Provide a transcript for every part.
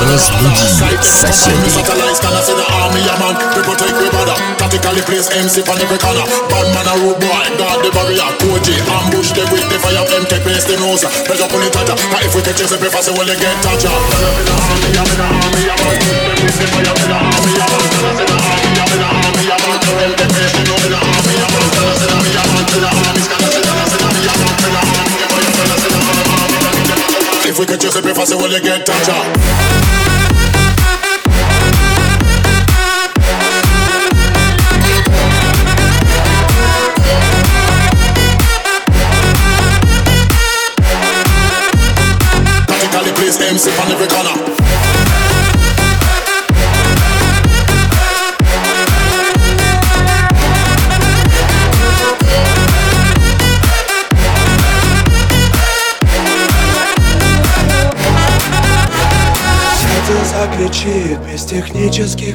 Brothers Boogie Session Tactically place MC on every corner Bad man a boy Guard the barrier Koji ambush with the fire nose if we catch us they get in the army, I'm in the army, I'm in the army in the army, I'm in the army, I'm in the army, I'm in the army, I'm in the army, I'm in the army, I'm in the army, I'm in the army, I'm in the army, we catch just slipping fast, will you get touched? MC on every corner.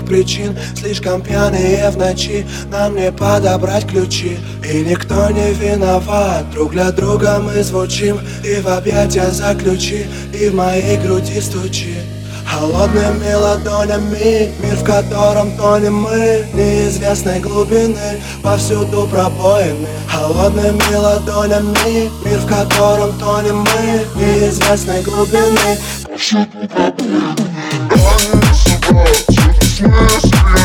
Причин. Слишком пьяные в ночи Нам не подобрать ключи. И никто не виноват Друг для друга мы звучим И в объятия заключи И в моей груди стучи. Холодными ладонями Мир, в котором тонем мы Неизвестной глубины Повсюду пробоины. Холодными ладонями Мир, в котором тонем мы Неизвестной глубины Smash last.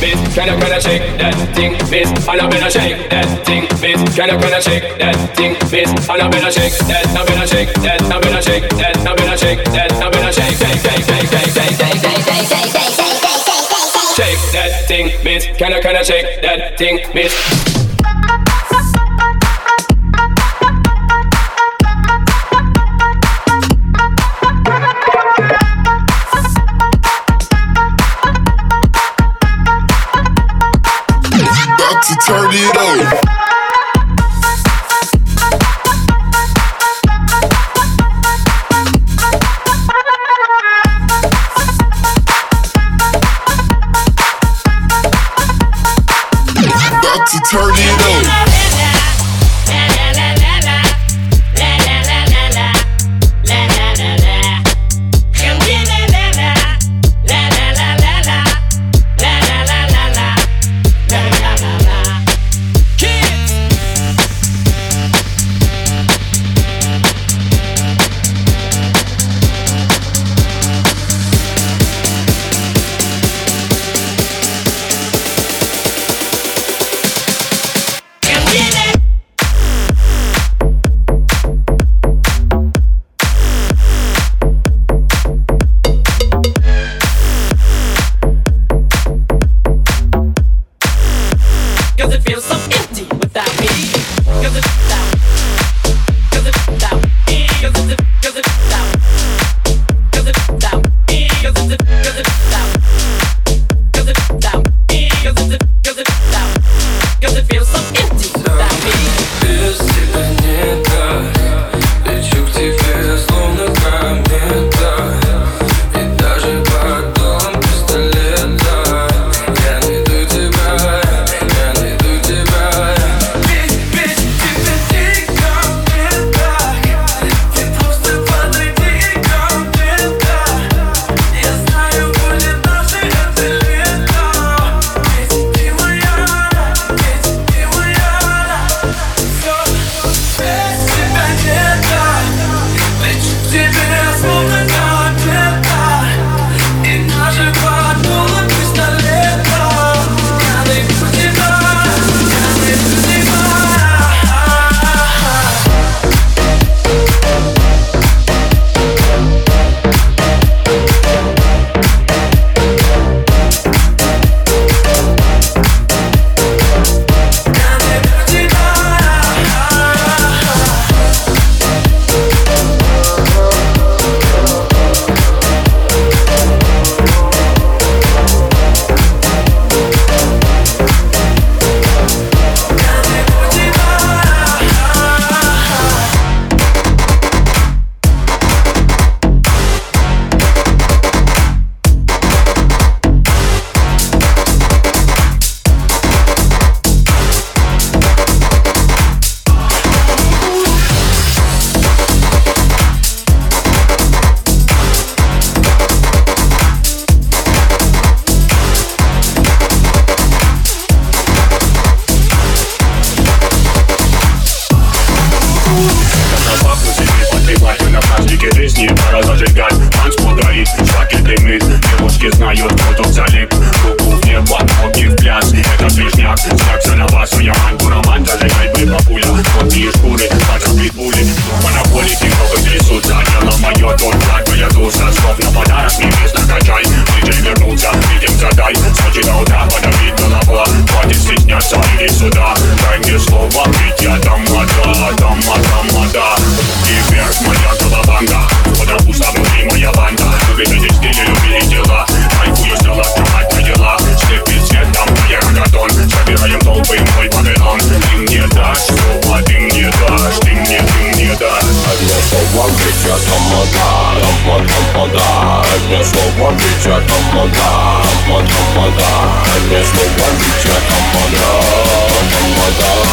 And I better shake that thing, miss. Can I, can I shake that thing, miss? And I better shake that, I better shake that, I better shake that, I better shake that, I better shake, shake, shake, shake, shake, shake, shake, shake, shake, shake, shake, shake, shake that thing, miss. Can I, can I shake that thing, miss? Turn it up.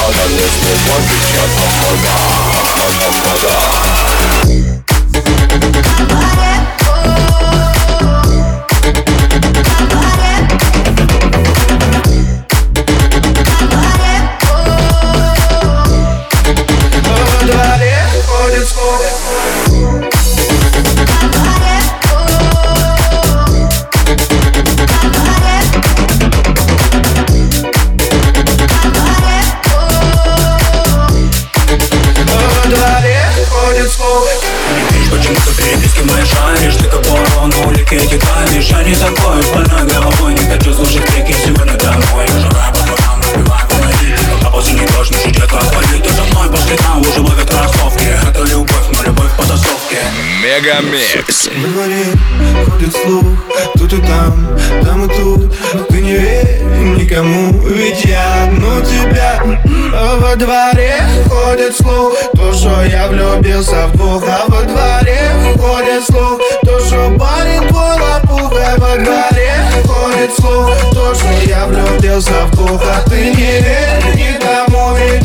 Another this one to just a murder, a murder на улике текаешь Я не такой, с больной головой Не хочу слушать крики. Сегодня домой Жара по дворам, напиваю комарит Когда после не дождь, не жить как болит Ты за мной по следам, уже ловят кроссовки Это любовь, но любовь по тусовке. Мегамикс. Во дворе ходит слух. Тут и там, там и тут. Но ты не верь никому Ведь я одну тебя. Во дворе ходит слух. То, что я влюбился в двух А во дворе ходит слух То, что парень твой лопуха Во дворе ходит слух То, что я влюбился в двух А ты не верь никому Ведь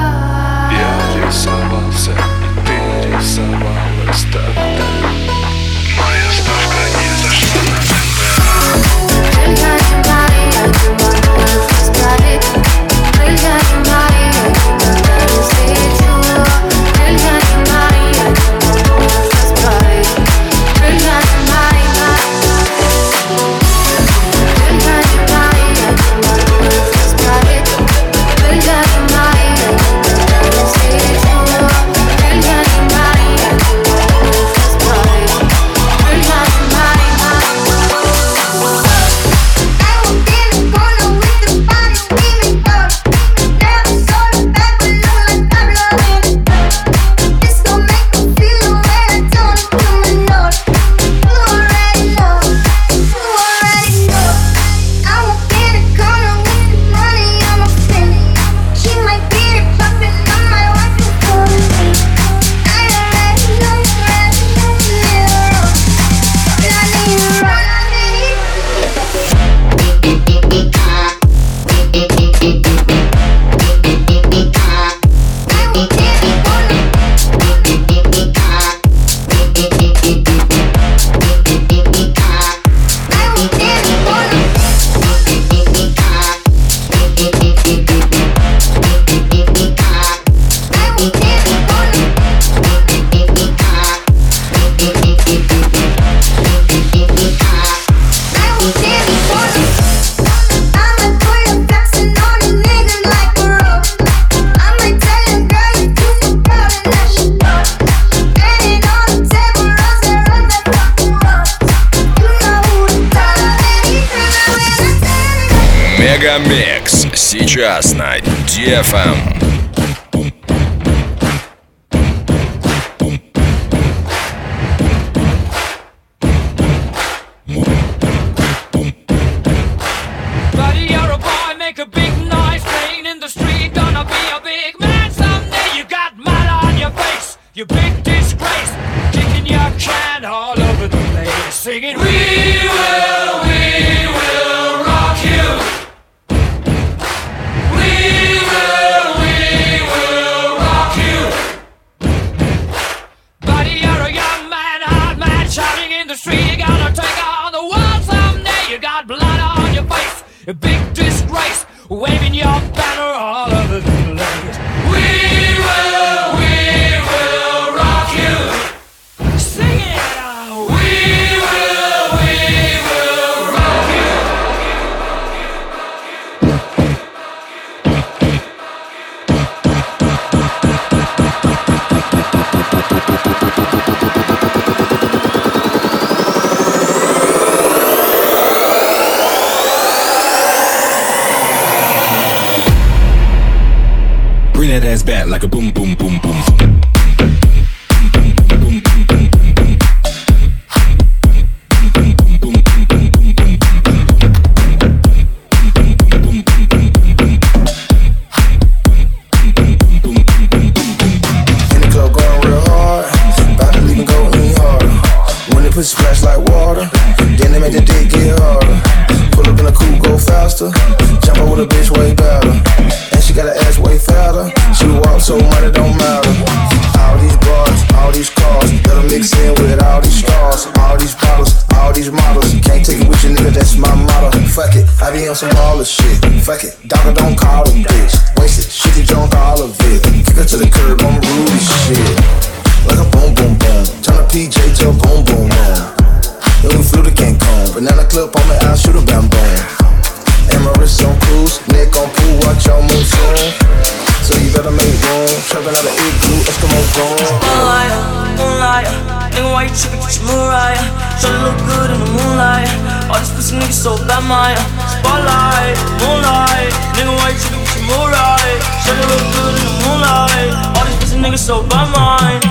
FM. Big disgrace, waving your back. Fuck it, doctor don't call them bitch. Wasted, she can drunk all of it. Kick her to the curb, I'm rude as shit. Like a boom boom boom. Turn a PJ to a boom boom boom. Then we flew to Cancun. Banana clip on my eye, shoot a bamboo. And my wrist on cruise, neck on pool, watch y'all move soon. So you better make room. Trapping out of igloo, Eskimo gone. Moonlight, moonlight. Nigga, why you tripping? Get your Mariah. Tryna look good in the moonlight. All these pussy niggas so bad, Maya. so by mine.